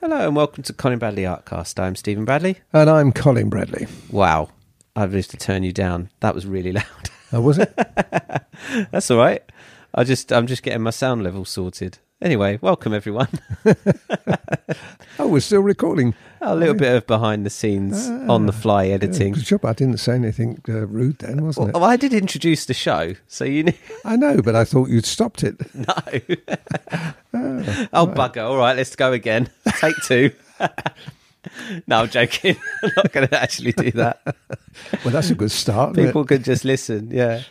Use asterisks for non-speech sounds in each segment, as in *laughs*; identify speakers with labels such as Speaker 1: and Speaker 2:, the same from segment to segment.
Speaker 1: Hello and welcome to Colin Bradley Artcast. I'm Stephen Bradley.
Speaker 2: And I'm Colin Bradley.
Speaker 1: Wow, I've just to turn you down. That was really loud.
Speaker 2: Oh, was it? *laughs*
Speaker 1: That's all right. I just I'm just getting my sound level sorted. Anyway, welcome everyone. *laughs*
Speaker 2: oh, we're still recording.
Speaker 1: A little bit of behind the scenes on the fly editing.
Speaker 2: Good job. I didn't say anything uh, rude then, wasn't it?
Speaker 1: Well, I did introduce the show, so you knew. *laughs*
Speaker 2: I know, but I thought you'd stopped it. *laughs*
Speaker 1: No. oh, bugger. All right, let's go again. Take two. no, I'm joking. I'm not going to actually do that.
Speaker 2: Well, that's a good start. isn't it?
Speaker 1: People could just listen. Yeah.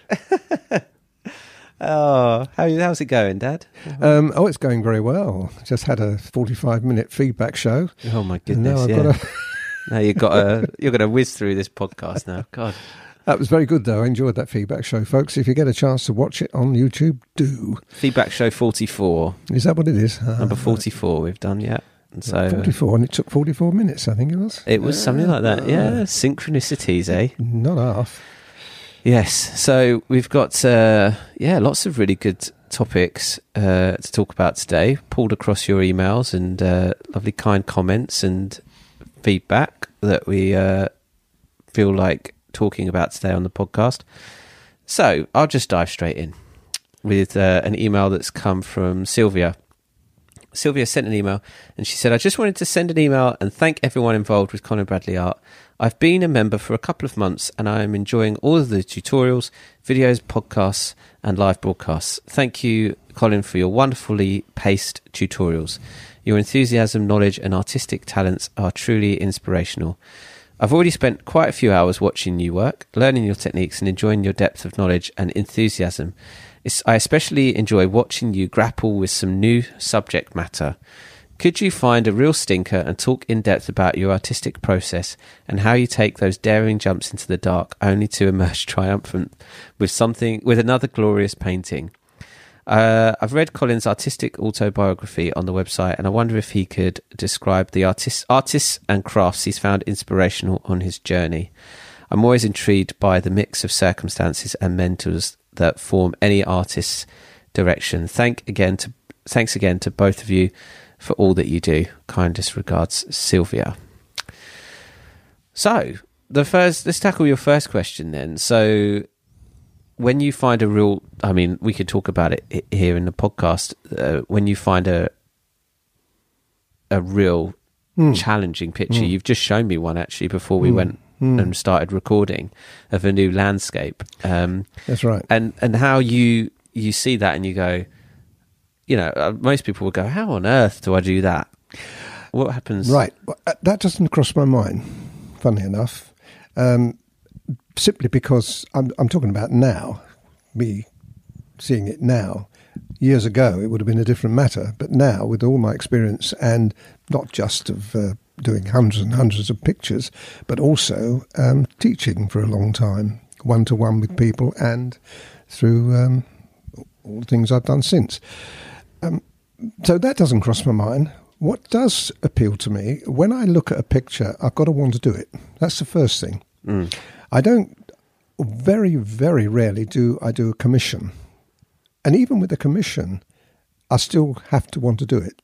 Speaker 1: Oh, how, how's it going, Dad?
Speaker 2: Um, oh, it's going very well. Just had a 45 minute feedback show.
Speaker 1: Oh my
Speaker 2: now
Speaker 1: goodness!
Speaker 2: I've
Speaker 1: Yeah.
Speaker 2: got a. *laughs*
Speaker 1: now you've got a, *laughs* you're going to whiz through this podcast now. God.
Speaker 2: That was very good, though. I enjoyed that feedback show, folks. If you get a chance to watch it on YouTube, do.
Speaker 1: Feedback show 44,
Speaker 2: Is that what it is? Uh,
Speaker 1: number 44 we've done yet. And so uh,
Speaker 2: 44, and it took 44 minutes, I think it was.
Speaker 1: it was something like that. Yeah, synchronicities, eh?
Speaker 2: Not half.
Speaker 1: Yes. So we've got uh, yeah, lots of really good topics uh, to talk about today. Pulled across your emails and uh, lovely kind comments and feedback that we uh, feel like talking about today on the podcast. So I'll just dive straight in with uh, an email that's come from Sylvia. Sylvia sent an email and she said, I just wanted to send an email and thank everyone involved with Colin Bradley Art. I've been a member for a couple of months and I am enjoying all of the tutorials, videos, podcasts, and live broadcasts. Thank you, Colin, for your wonderfully paced tutorials. Your enthusiasm, knowledge, and artistic talents are truly inspirational. I've already spent quite a few hours watching you work, learning your techniques, and enjoying your depth of knowledge and enthusiasm. I especially enjoy watching you grapple with some new subject matter. Could you find a real stinker and talk in depth about your artistic process and how you take those daring jumps into the dark only to emerge *laughs* triumphant with something with another glorious painting? Uh, I've read Colin's artistic autobiography on the website, and I wonder if he could describe the artists, artists and crafts he's found inspirational on his journey. I'm always intrigued by the mix of circumstances and mentors that form any artist's direction. Thank again to thanks again to both of you for all that you do. Kindest regards, Sylvia. So the first, let's tackle your first question then. So when you find a real, I mean, we could talk about it here in the podcast. Uh, when you find a a real hmm. challenging picture, hmm. you've just shown me one actually before we hmm. went and started recording of a new landscape. Um,
Speaker 2: That's right.
Speaker 1: and and how you you see that and you go, you know, uh, most people would go, how on earth do I do that? What happens?
Speaker 2: Right. Well, uh, That doesn't cross my mind, funny enough, um, simply because I'm, I'm talking about now, me seeing it now. Years ago, it would have been a different matter, but now, with all my experience and not just of uh, doing hundreds and hundreds of pictures, but also um, teaching for a long time, one to one with people, and through um, all the things I've done since so that doesn't cross my mind. What does appeal to me when I look at a picture, I've got to want to do it. That's the first thing. I don't. Very, very rarely do I do a commission, and even with a commission, I still have to want to do it.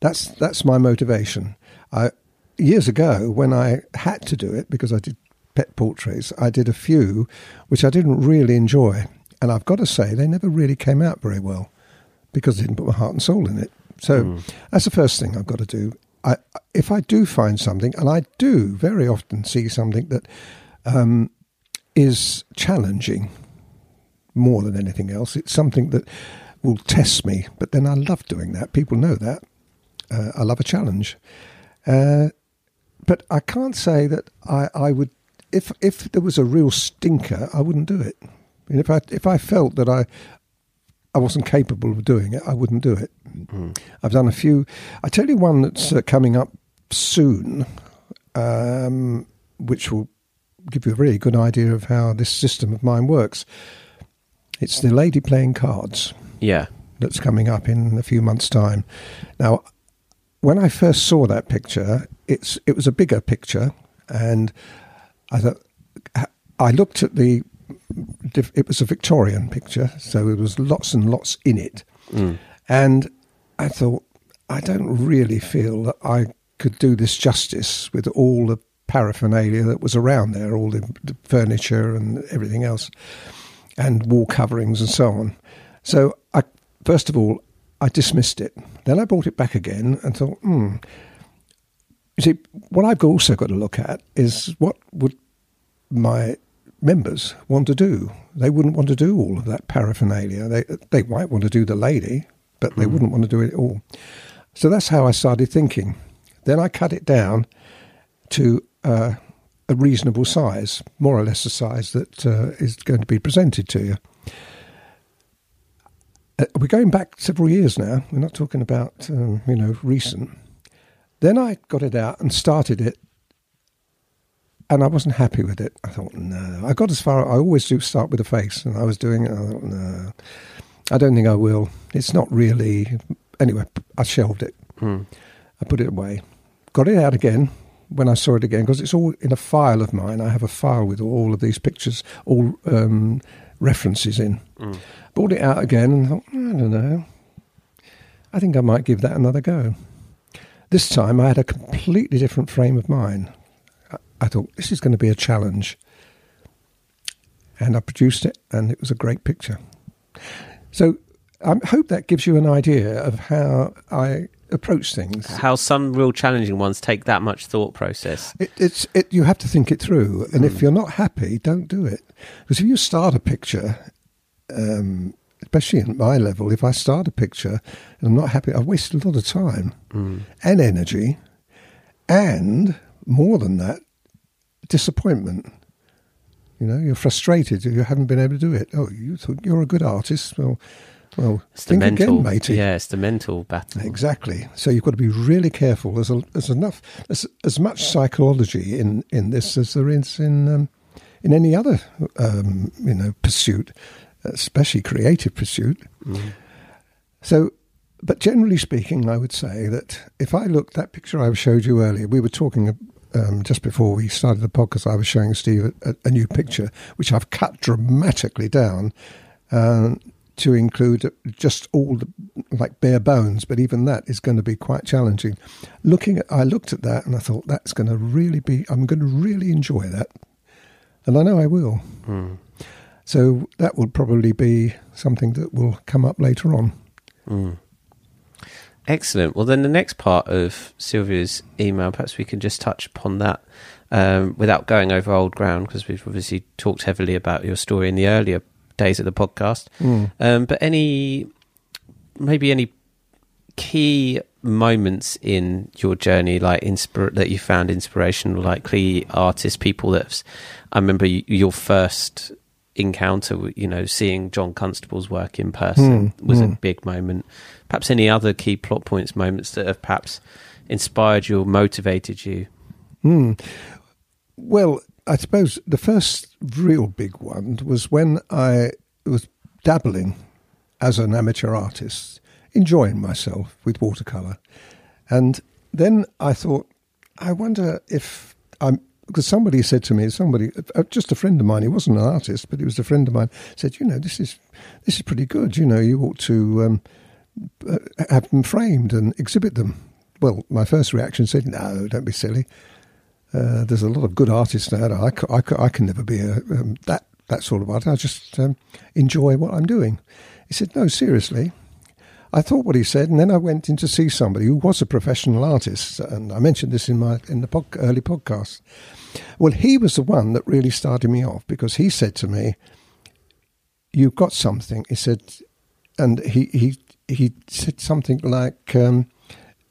Speaker 2: That's that's my motivation. I, years ago, when I had to do it because I did pet portraits, I did a few which I didn't really enjoy, and I've got to say they never really came out very well because I didn't put my heart and soul in it. So that's the first thing I've got to do. I, if I do find something, and I do very often see something that um, is challenging more than anything else, it's something that will test me. But then I love doing that. People know that. Uh, I love a challenge. Uh, but I can't say that I, I would. If if there was a real stinker, I wouldn't do it. And if I if I felt that I I wasn't capable of doing it, I wouldn't do it. I've done a few. I tell you one that's uh, coming up soon, um, which will give you a really good idea of how this system of mine works. It's the lady playing cards
Speaker 1: Yeah.
Speaker 2: that's coming up in a few months' time. Now, when I first saw that picture, it's it was a bigger picture, and I thought I looked at the. It was a Victorian picture, so there was lots and lots in it, mm. and I thought I don't really feel that I could do this justice with all the paraphernalia that was around there, all the, the furniture and everything else, and wall coverings and so on. So, I, first of all, I dismissed it. Then I brought it back again and thought, hmm. You see, what I've also got to look at is what would my members want to do. They wouldn't want to do all of that paraphernalia. They they might want to do the lady, but they mm. wouldn't want to do it all. So that's how I started thinking. Then I cut it down to uh, a reasonable size, more or less the size that uh, is going to be presented to you. Uh, we're going back several years now. We're not talking about um, you know recent. Then I got it out and started it and I wasn't happy with it. I thought, no. I got as far. I always do start with a face, and I was doing it. I thought, no, I don't think I will. It's not really. Anyway, I shelved it. Hmm. I put it away. Got it out again when I saw it again because it's all in a file of mine. I have a file with all of these pictures, all um, references in. Mm. Brought it out again and thought, I don't know. I think I might give that another go. This time I had a completely different frame of mind. I thought this is going to be a challenge. And I produced it, and it was a great picture. So I hope that gives you an idea of how I approach things.
Speaker 1: How some real challenging ones take that much thought process.
Speaker 2: It, it's it, you have to think it through, and mm. if hmm. you're not happy, don't do it. Because if you start a picture, um, especially at my level, if I start a picture and I'm not happy, I've wasted a lot of time mm. and energy, and more than that, disappointment. You know, you're frustrated. You haven't been able to do it. Oh, you thought you're a good artist. Well, well,
Speaker 1: it's
Speaker 2: think
Speaker 1: mental,
Speaker 2: again, matey.
Speaker 1: Yeah, it's the mental battle.
Speaker 2: Exactly. So you've got to be really careful. There's, a, there's enough, there's as much psychology in, in this as there is in um, in any other um, you know pursuit, especially creative pursuit. Mm. So, but generally speaking, I would say that if I look that picture I showed you earlier, we were talking um, just before we started the podcast, I was showing Steve a, a new picture, which I've cut dramatically down uh, to include just all the like bare bones. But even that is going to be quite challenging. Looking at, I looked at that and I thought that's going to really be. I'm going to really enjoy that, and I know I will. Mm. So that will probably be something that will come up later on. Mm.
Speaker 1: Excellent. Well, then the next part of Sylvia's email, perhaps we can just touch upon that um, without going over old ground, because we've obviously talked heavily about your story in the earlier days of the podcast. Mm. Um, but any, maybe any key moments in your journey, like inspir- that you found inspirational, like key artists, people that I remember you, your first encounter, you know, seeing John Constable's work in person mm. was mm. a big moment perhaps any other key plot points, moments that have perhaps inspired you or motivated you?
Speaker 2: Mm. Well, I suppose the first real big one was when I was dabbling as an amateur artist, enjoying myself with watercolour. And then I thought, I wonder if I'm because somebody said to me, somebody, uh, just a friend of mine, he wasn't an artist, but he was a friend of mine, said, you know, this is this is pretty good. You know, you ought to um, uh, have them framed and exhibit them. Well, my first reaction said, no, don't be silly. Uh, there's a lot of good artists. I, I, I can never be a, um, that, that sort of artist. I just um, enjoy what I'm doing. He said, no, seriously. I thought what he said, and then I went in to see somebody who was a professional artist, and I mentioned this in my in the pod, early podcast. Well, he was the one that really started me off because he said to me, "You've got something." He said, and he he he said something like, um,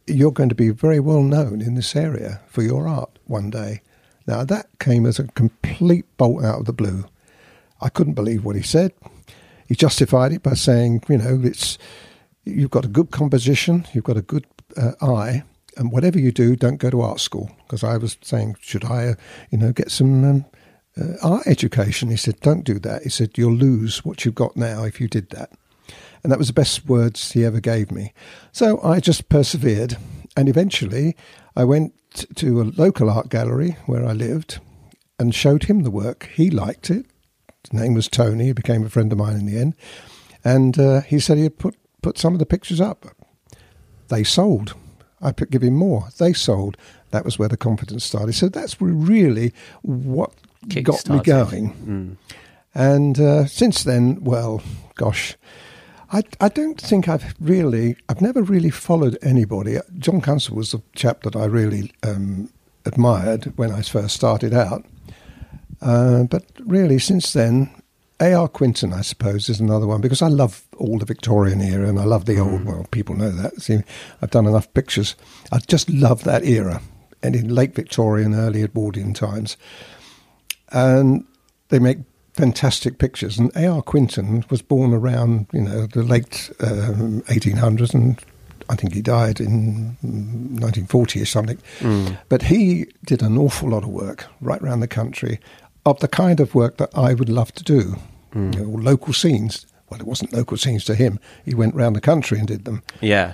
Speaker 2: "You're going to be very well known in this area for your art one day." Now that came as a complete bolt out of the blue. I couldn't believe what he said. He justified it by saying, "You know, it's you've got a good composition, you've got a good uh, eye." And whatever you do, don't go to art school. Because I was saying, should I, uh, you know, get some um, uh, art education? He said, don't do that. He said, you'll lose what you've got now if you did that. And that was the best words he ever gave me. So I just persevered. And eventually I went to a local art gallery where I lived and showed him the work. He liked it. His name was Tony. He became a friend of mine in the end. And uh, he said he'd put, put some of the pictures up. they sold. I put, give him more. They sold. That was where the confidence started. So that's really what
Speaker 1: Kick
Speaker 2: got me going.
Speaker 1: Mm.
Speaker 2: And uh, since then, well, gosh, I, I don't think I've really, I've never really followed anybody. John Constable was the chap that I really um, admired when I first started out. Uh, but really, since then, A.R. Quinton, I suppose, is another one because I love all the Victorian era and I love the old. Well, people know that. See, I've done enough pictures. I just love that era, and in late Victorian, early Edwardian times, and they make fantastic pictures. And A.R. Quinton was born around you know the late um, 1800s, and I think he died in 1940 or something.
Speaker 1: Mm.
Speaker 2: But he did an awful lot of work right around the country of the kind of work that I would love to do.
Speaker 1: Mm.
Speaker 2: You know, local scenes. Well, it wasn't local scenes to him. He went round the country and did them.
Speaker 1: Yeah.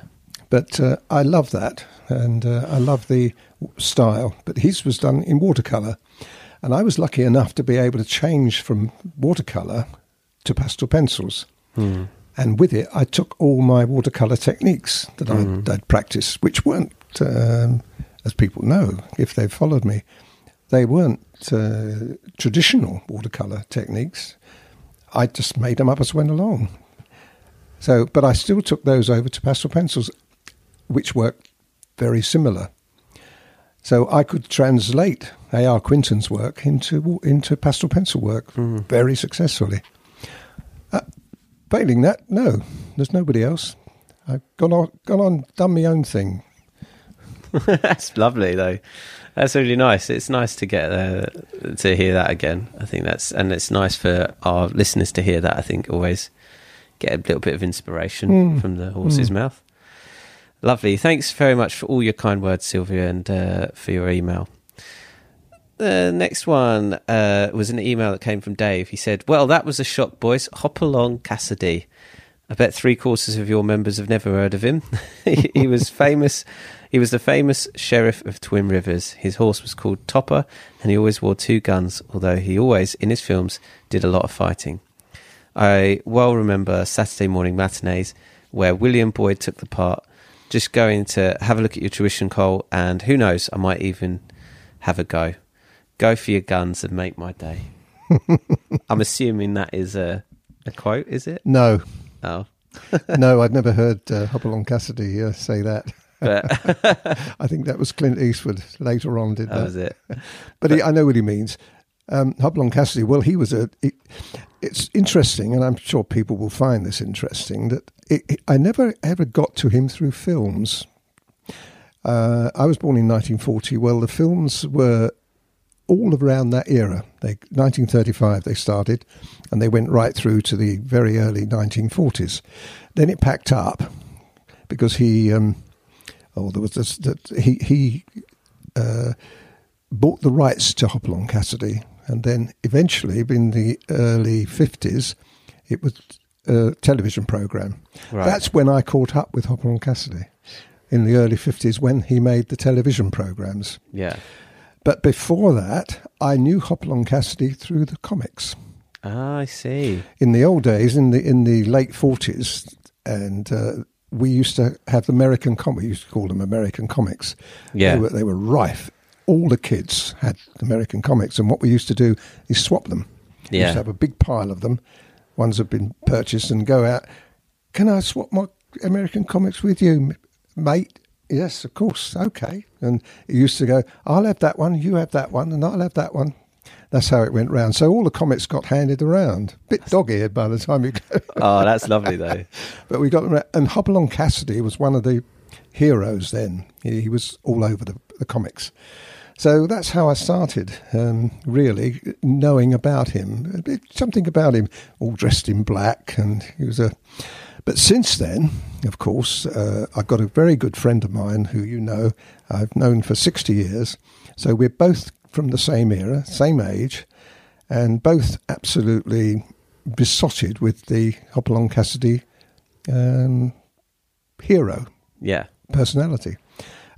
Speaker 2: But uh, I love that, and uh, I love the style. But his was done in watercolour, and I was lucky enough to be able to change from watercolour to pastel pencils.
Speaker 1: Mm.
Speaker 2: And with it, I took all my watercolour techniques that
Speaker 1: Mhm.
Speaker 2: I'd, I'd practiced, which weren't, um, as people know if they've followed me, they weren't uh, traditional watercolour techniques. I just made them up as I went along. So, but I still took those over to pastel pencils, which worked very similar. So I could translate A.R. Quinton's work into into pastel pencil work
Speaker 1: Mm.
Speaker 2: very successfully. Uh, failing that, no, there's nobody else. I've gone on, gone on, done my own thing. *laughs*
Speaker 1: that's lovely though. That's really nice. It's nice to get uh, to hear that again. I think that's and it's nice for our listeners to hear that. I think always get a little bit of inspiration
Speaker 2: Mm.
Speaker 1: from the horse's
Speaker 2: Mm.
Speaker 1: mouth. Lovely. Thanks very much for all your kind words, Sylvia, and uh, for your email. The next one uh, was an email that came from Dave. He said, "Well, that was a shock, boys. Hopalong Cassidy. I bet three quarters of your members have never heard of him. he, *laughs* he was famous. He was the famous sheriff of Twin Rivers. His horse was called Topper, and he always wore two guns. Although he always, in his films, did a lot of fighting. I well remember Saturday morning matinees where William Boyd took the part. Just going to have a look at your tuition, Cole, and who knows, I might even have a go. Go for your guns and make my day. *laughs* I'm assuming that is a, a quote, is it?
Speaker 2: No,
Speaker 1: Oh, *laughs*
Speaker 2: no, I'd never heard uh, Hopalong Cassidy uh, say that.
Speaker 1: But *laughs*
Speaker 2: I think that was Clint Eastwood later on did
Speaker 1: that
Speaker 2: that.
Speaker 1: was it.
Speaker 2: But he, I know what he means. Um, Cassidy, well, he was a. It, it's interesting, and I'm sure people will find this interesting, that it, it- I never ever got to him through films. Uh, I was born in 1940. Well, the films were all around that era. They, 1935 they started, and they went right through to the very early 1940s. Then it packed up because he, um, oh, there was this that he he uh, bought the rights to Hopalong Cassidy, and then eventually, in the early 50s, it was a television program.
Speaker 1: Right.
Speaker 2: That's when I caught up with Hopalong Cassidy in the early 50s when he made the television programs.
Speaker 1: yeah.
Speaker 2: But before that, I knew Hopalong Cassidy through the comics.
Speaker 1: Ah, I see.
Speaker 2: In the old days, in the in the late 40s, and uh, we used to have the American comics. We used to call them American comics.
Speaker 1: Yeah.
Speaker 2: They were, they were rife. All the kids had American comics, and what we used to do is swap them. We
Speaker 1: Yeah.
Speaker 2: used to have a big pile of them. Ones have been purchased and go out. Can I swap my American comics with you, mate? Yes, of course. Okay. And it used to go, I'll have that one, you have that one, and I'll have that one. That's how it went round. So all the comics got handed around. Bit dog-eared by the time you go. *laughs*
Speaker 1: Oh, that's lovely though. *laughs*
Speaker 2: But we got them, ra- and Hopalong Cassidy was one of the heroes then. He, he was all over the, the comics. So that's how I started, um, really, knowing about him. Something about him, all dressed in black, and he was a. But since then, of course, uh, I've got a very good friend of mine who you know I've known for 60 years. So we're both from the same era, same age, and both absolutely besotted with the Hopalong Cassidy um, hero
Speaker 1: Yeah.
Speaker 2: personality.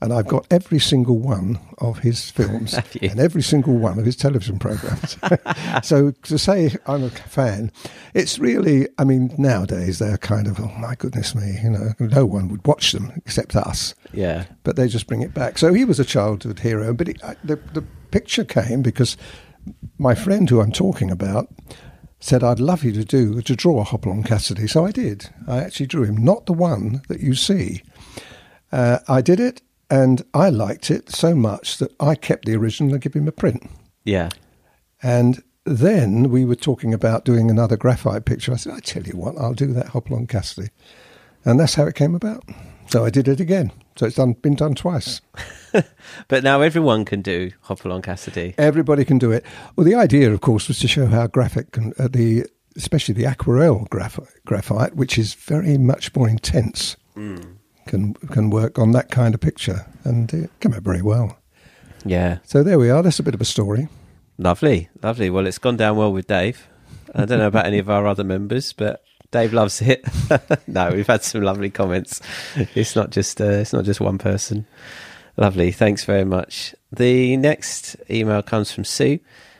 Speaker 2: And I've got every single one of his films *laughs* and every single one of his television programs. *laughs* so to say I'm a fan, it's really, I mean, nowadays they're kind of, oh my goodness me, you know, no one would watch them except us
Speaker 1: Yeah.
Speaker 2: but they just bring it back. So he was a childhood hero. But it, I, the the picture came because my friend who I'm talking about said, "I'd love you to do to draw a Hopalong Cassidy." So I did. I actually drew him, not the one that you see. Uh, I did it, and I liked it so much that I kept the original and gave him a print.
Speaker 1: Yeah.
Speaker 2: And then we were talking about doing another graphite picture. I said, I tell you what, I'll do that Hopalong Cassidy. And that's how it came about. So I did it again. So it's done, been done twice. *laughs*
Speaker 1: But now everyone can do Hopalong Cassidy.
Speaker 2: Everybody can do it. Well, the idea, of course, was to show how graphic, can, uh, the especially the aquarelle graph- graphite, which is very much more intense, can can work on that kind of picture, and it came out very well.
Speaker 1: Yeah.
Speaker 2: So there we are. That's a bit of a story.
Speaker 1: Lovely. Lovely. Well, it's gone down well with Dave. I don't know about any of our other members, but Dave loves it. *laughs* no, we've had some lovely comments. It's not just uh, it's not just one person. Lovely. Thanks very much. The next email comes from Sue.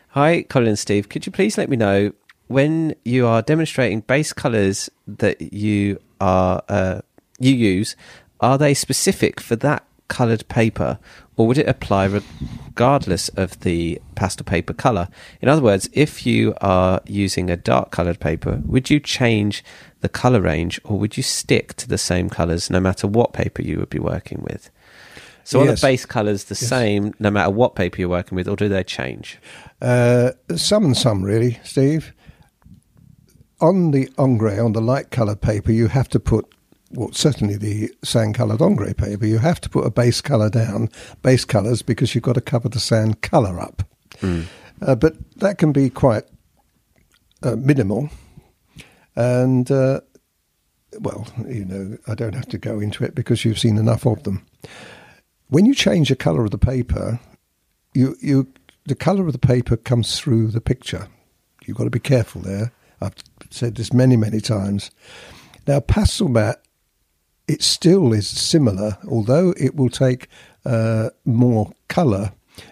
Speaker 1: Hi, Colin and Steve. Could you please let me know when you are demonstrating base colours that you are uh, you use? Are they specific for that coloured paper, or would it apply regardless of the pastel paper colour? In other words, if you are using a dark coloured paper, would you change the colour range, or would you stick to the same colours no matter what paper you would be working with? So are the base colours the
Speaker 2: Yes.
Speaker 1: same no matter what paper you're working with, or do they change?
Speaker 2: Uh, some and some, really, Steve. On the ombre, on the light coloured paper, you have to put, well, certainly the sand coloured ombre paper, you have to put a base colour down, base colours, because you've got to cover the sand colour up. Uh, but that can be quite uh, minimal. And, uh, well, you know, I don't have to go into it because you've seen enough of them. When you change the colour of the paper, you you the colour of the paper comes through the picture. You've got to be careful there. I've said this many many times. Now Pastelmat, it still is similar, although it will take uh, more colour.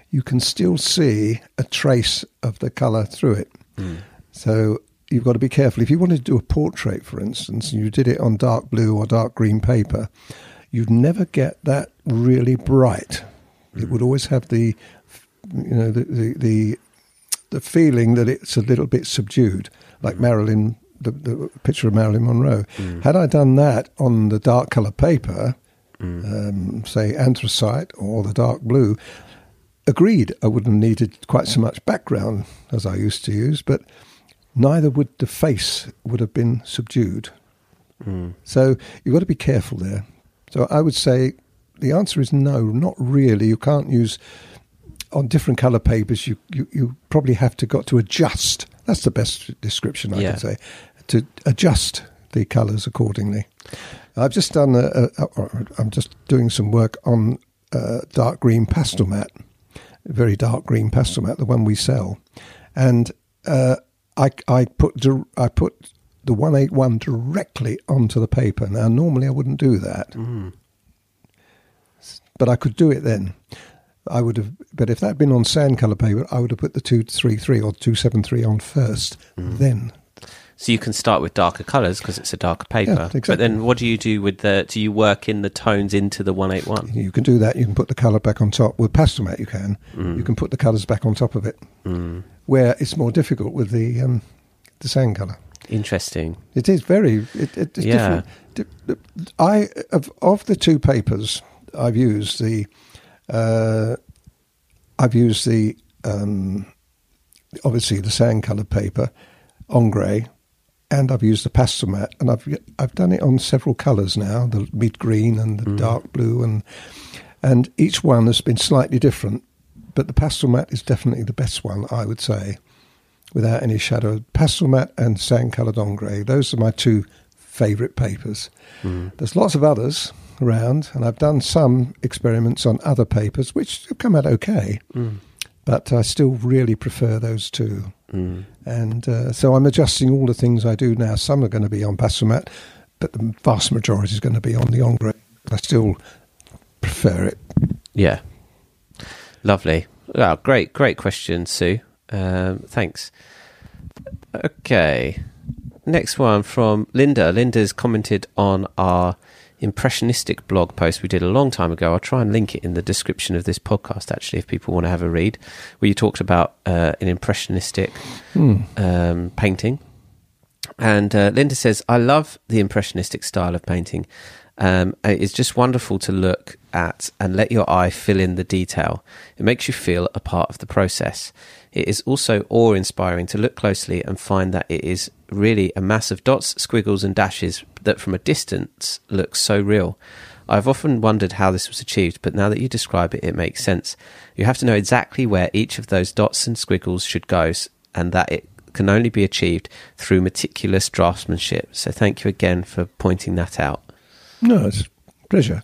Speaker 2: You can still see a trace of the colour through it. Hmm. So you've got to be careful. If you wanted to do a portrait, for instance, and you did it on dark blue or dark green paper, you'd never get that really bright. It hmm. would always have the, you know, the the the, the feeling that it's a little bit subdued, like hmm. Marilyn, the, the picture of Marilyn Monroe. Mm. Had I done that on the dark colour paper, mm. um, say anthracite or the dark blue, agreed, I wouldn't have needed quite so much background as I used to use, but neither would the face would have been subdued. Mm. So you've got to be careful there. So I would say the answer is no, not really. You can't use on different colour papers. You, you you probably have to got to adjust. That's the best description I
Speaker 1: Yeah.
Speaker 2: can say. To adjust the colours accordingly. I've just done. A, a, a, I'm just doing some work on uh, dark green Pastelmat, very dark green Pastelmat, the one we sell, and uh, I I put I put the 181 directly onto the paper. Now normally I wouldn't do that, but I could do it then. I would have, but if that had been on sand color paper, I would have put the 233 or 273 on first, then
Speaker 1: So you can start with darker colours because it's a darker paper.
Speaker 2: Yeah,
Speaker 1: But then what do you do with the? Do you work in the tones into the one eight one?
Speaker 2: You can do that. You can put the colour back on top. With Pastelmat, you can. You can put the colours back on top of it. Where it's more difficult with the um, the sand colour.
Speaker 1: Interesting.
Speaker 2: It is very. It, it, it's
Speaker 1: Yeah.
Speaker 2: different. I of of the two papers I've used the. Uh, I've used the um, obviously the sand coloured paper, ombre, and I've used the Pastelmat, and I've I've done it on several colours now, the mid green and the mm. dark blue, and and each one has been slightly different, but the Pastelmat is definitely the best one, I would say, without any shadow. Pastelmat and sand coloured ombre, those are my two favourite papers. Mm. There's lots of others around, and I've done some experiments on other papers, which have come out okay, mm. But I still really prefer those two. And uh, so I'm adjusting all the things I do now. Some are going to be on pastel but the vast majority is going to be on the ombre. I still prefer it
Speaker 1: Yeah. Lovely. Well, great, great question, Sue. Um, thanks. Okay. Next one from Linda. Linda's commented on our impressionistic blog post we did a long time ago. I'll try and link it in the description of this podcast, actually, if people want to have a read, where you talked about uh, an impressionistic um, painting. And uh, Linda says, I love the impressionistic style of painting. Um, it's just wonderful to look at and let your eye fill in the detail. It makes you feel a part of the process. It is also awe inspiring to look closely and find that it is really a mass of dots, squiggles, and dashes that from a distance looks so real. I've often wondered how this was achieved, but now that you describe it, it makes sense. You have to know exactly where each of those dots and squiggles should go, and that it can only be achieved through meticulous draftsmanship. So, thank you again for pointing that out.
Speaker 2: No, it's a pleasure.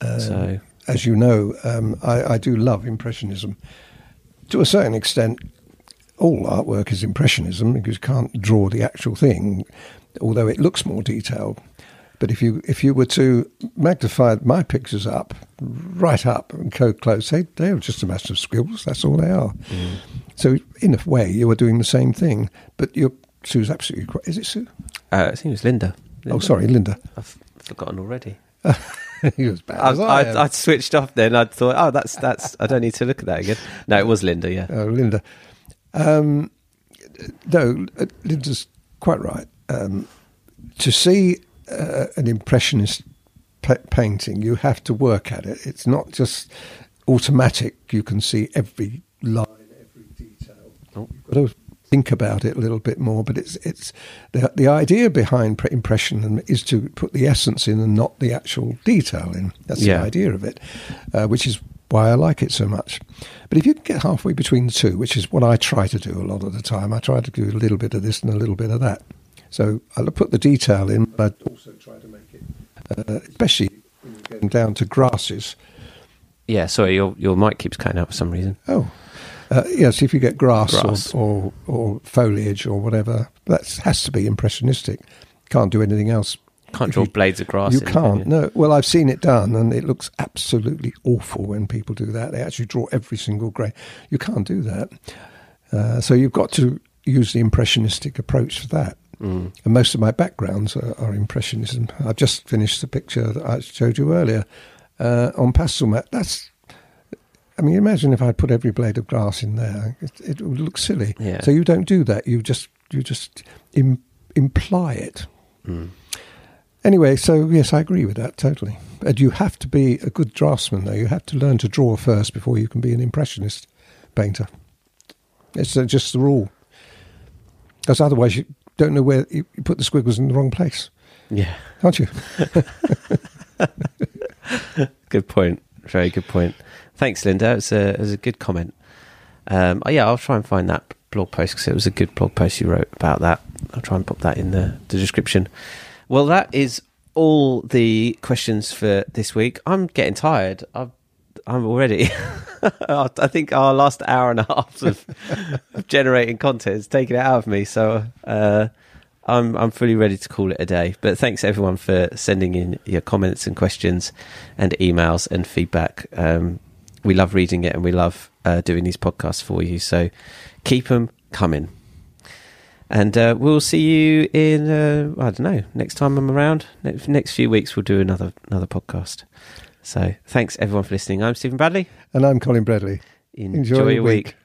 Speaker 2: Uh,
Speaker 1: so,
Speaker 2: as you know, um, I, I do love Impressionism. To a certain extent, all artwork is Impressionism because you can't draw the actual thing, although it looks more detailed. But if you if you were to magnify my pictures up, right up and go close, they they are just a mass of scribbles. That's all they are. So in a way, you are doing the same thing. But you're, Sue's absolutely correct. Is it Sue?
Speaker 1: uh, I think it was Linda.
Speaker 2: Oh, sorry, Linda.
Speaker 1: I've forgotten already. *laughs* *laughs*
Speaker 2: You're as bad
Speaker 1: I,
Speaker 2: I.
Speaker 1: I'd switched off then. I thought, oh, that's that's. I don't need to look at that again. No, it was Linda. Yeah.
Speaker 2: Oh, Linda. Um, no, uh, Linda's quite right. Um, to see uh, an impressionist pa- painting, you have to work at it. It's not just automatic. You can see every line, every detail.
Speaker 1: Oh.
Speaker 2: You've got to think about it a little bit more. But it's it's the the idea behind pre- impression is to put the essence in and not the actual detail in. That's
Speaker 1: Yeah.
Speaker 2: the idea of it, uh, which is why I like it so much. But if you can get halfway between the two, which is what I try to do a lot of the time, I try to do a little bit of this and a little bit of that. So I'll put the detail in, but I also try to make it, uh, especially when you're getting down to grasses.
Speaker 1: Yeah. Sorry, your your mic keeps cutting out for some reason.
Speaker 2: Oh, uh, yes. If you get grass,
Speaker 1: Grass.
Speaker 2: Or, or or foliage or whatever, that has to be impressionistic. Can't do anything else.
Speaker 1: Can't
Speaker 2: If
Speaker 1: draw
Speaker 2: you-
Speaker 1: blades of grass.
Speaker 2: You can't. No. Well, I've seen it done, and it looks absolutely awful when people do that. They actually draw every single grain. You can't do that. Uh, so you've got to use the impressionistic approach for that.
Speaker 1: Mm.
Speaker 2: And most of my backgrounds are, are impressionism. I've just finished the picture that I showed you earlier uh, on Pastelmat. That's. I mean, imagine if I put every blade of grass in there. It, it would look silly.
Speaker 1: Yeah.
Speaker 2: So you don't do that. You just you just Im, imply it.
Speaker 1: Mm.
Speaker 2: Anyway, so yes, I agree with that totally. But you have to be a good draftsman, though. You have to learn to draw first before you can be an impressionist painter. It's uh, just the rule. Because otherwise, you don't know where you, you put the squiggles in the wrong place,
Speaker 1: Yeah.
Speaker 2: aren't you? *laughs*
Speaker 1: Good point. Very good point. Thanks, Linda. It was a, it was a good comment. Um, oh, yeah, I'll try and find that blog post because it was a good blog post you wrote about that. I'll try and pop that in the, the description. Well, that is all the questions for this week. I'm getting tired. I've, I'm already. *laughs* I think our last hour and a half of, of generating content has taken it out of me. So uh, I'm I'm fully ready to call it a day. But thanks everyone for sending in your comments and questions and emails and feedback. Um, we love reading it and we love uh, doing these podcasts for you. So keep them coming. And uh, we'll see you in uh, I don't know next time I'm around. Next, next few weeks we'll do another another podcast. So thanks everyone for listening. I'm Stephen Bradley.
Speaker 2: And I'm Colin Bradley.
Speaker 1: Enjoy,
Speaker 2: Enjoy your
Speaker 1: week.
Speaker 2: week.